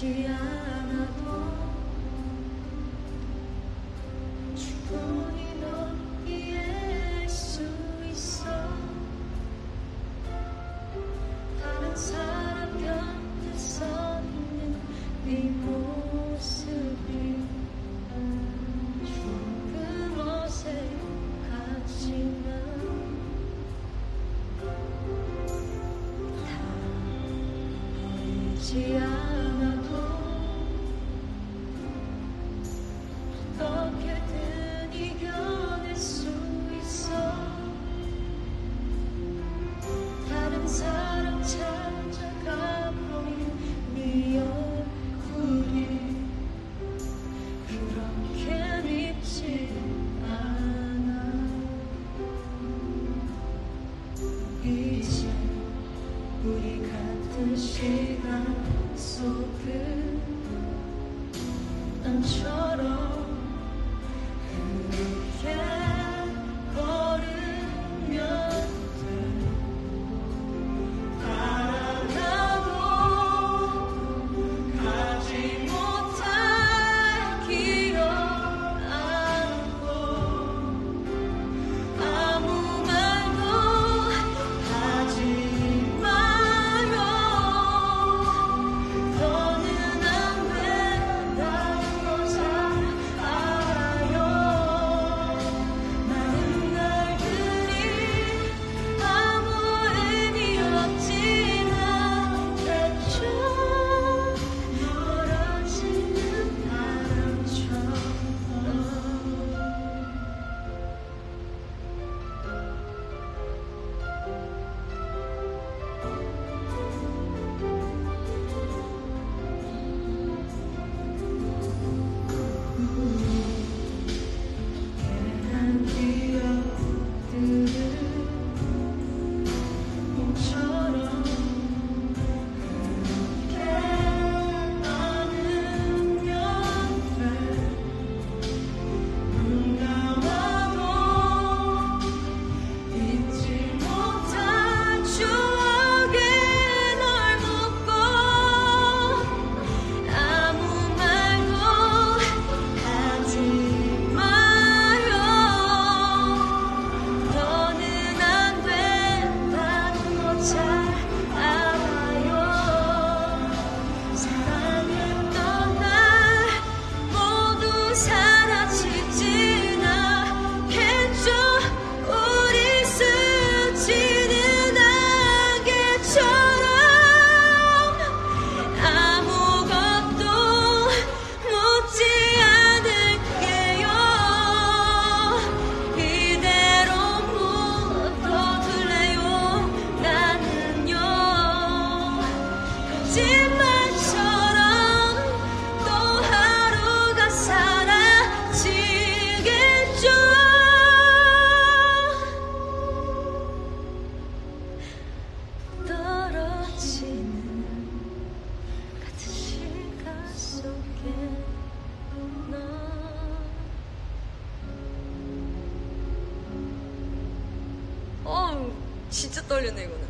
지 않아도 충분히 널 이해할 수 있어. 다른 사람 곁에 서 있는 네 모습이 조금 어색하지만 다 보이지 않아. 우리 같은 시간 속에 남처럼 진짜 떨리네 이거는.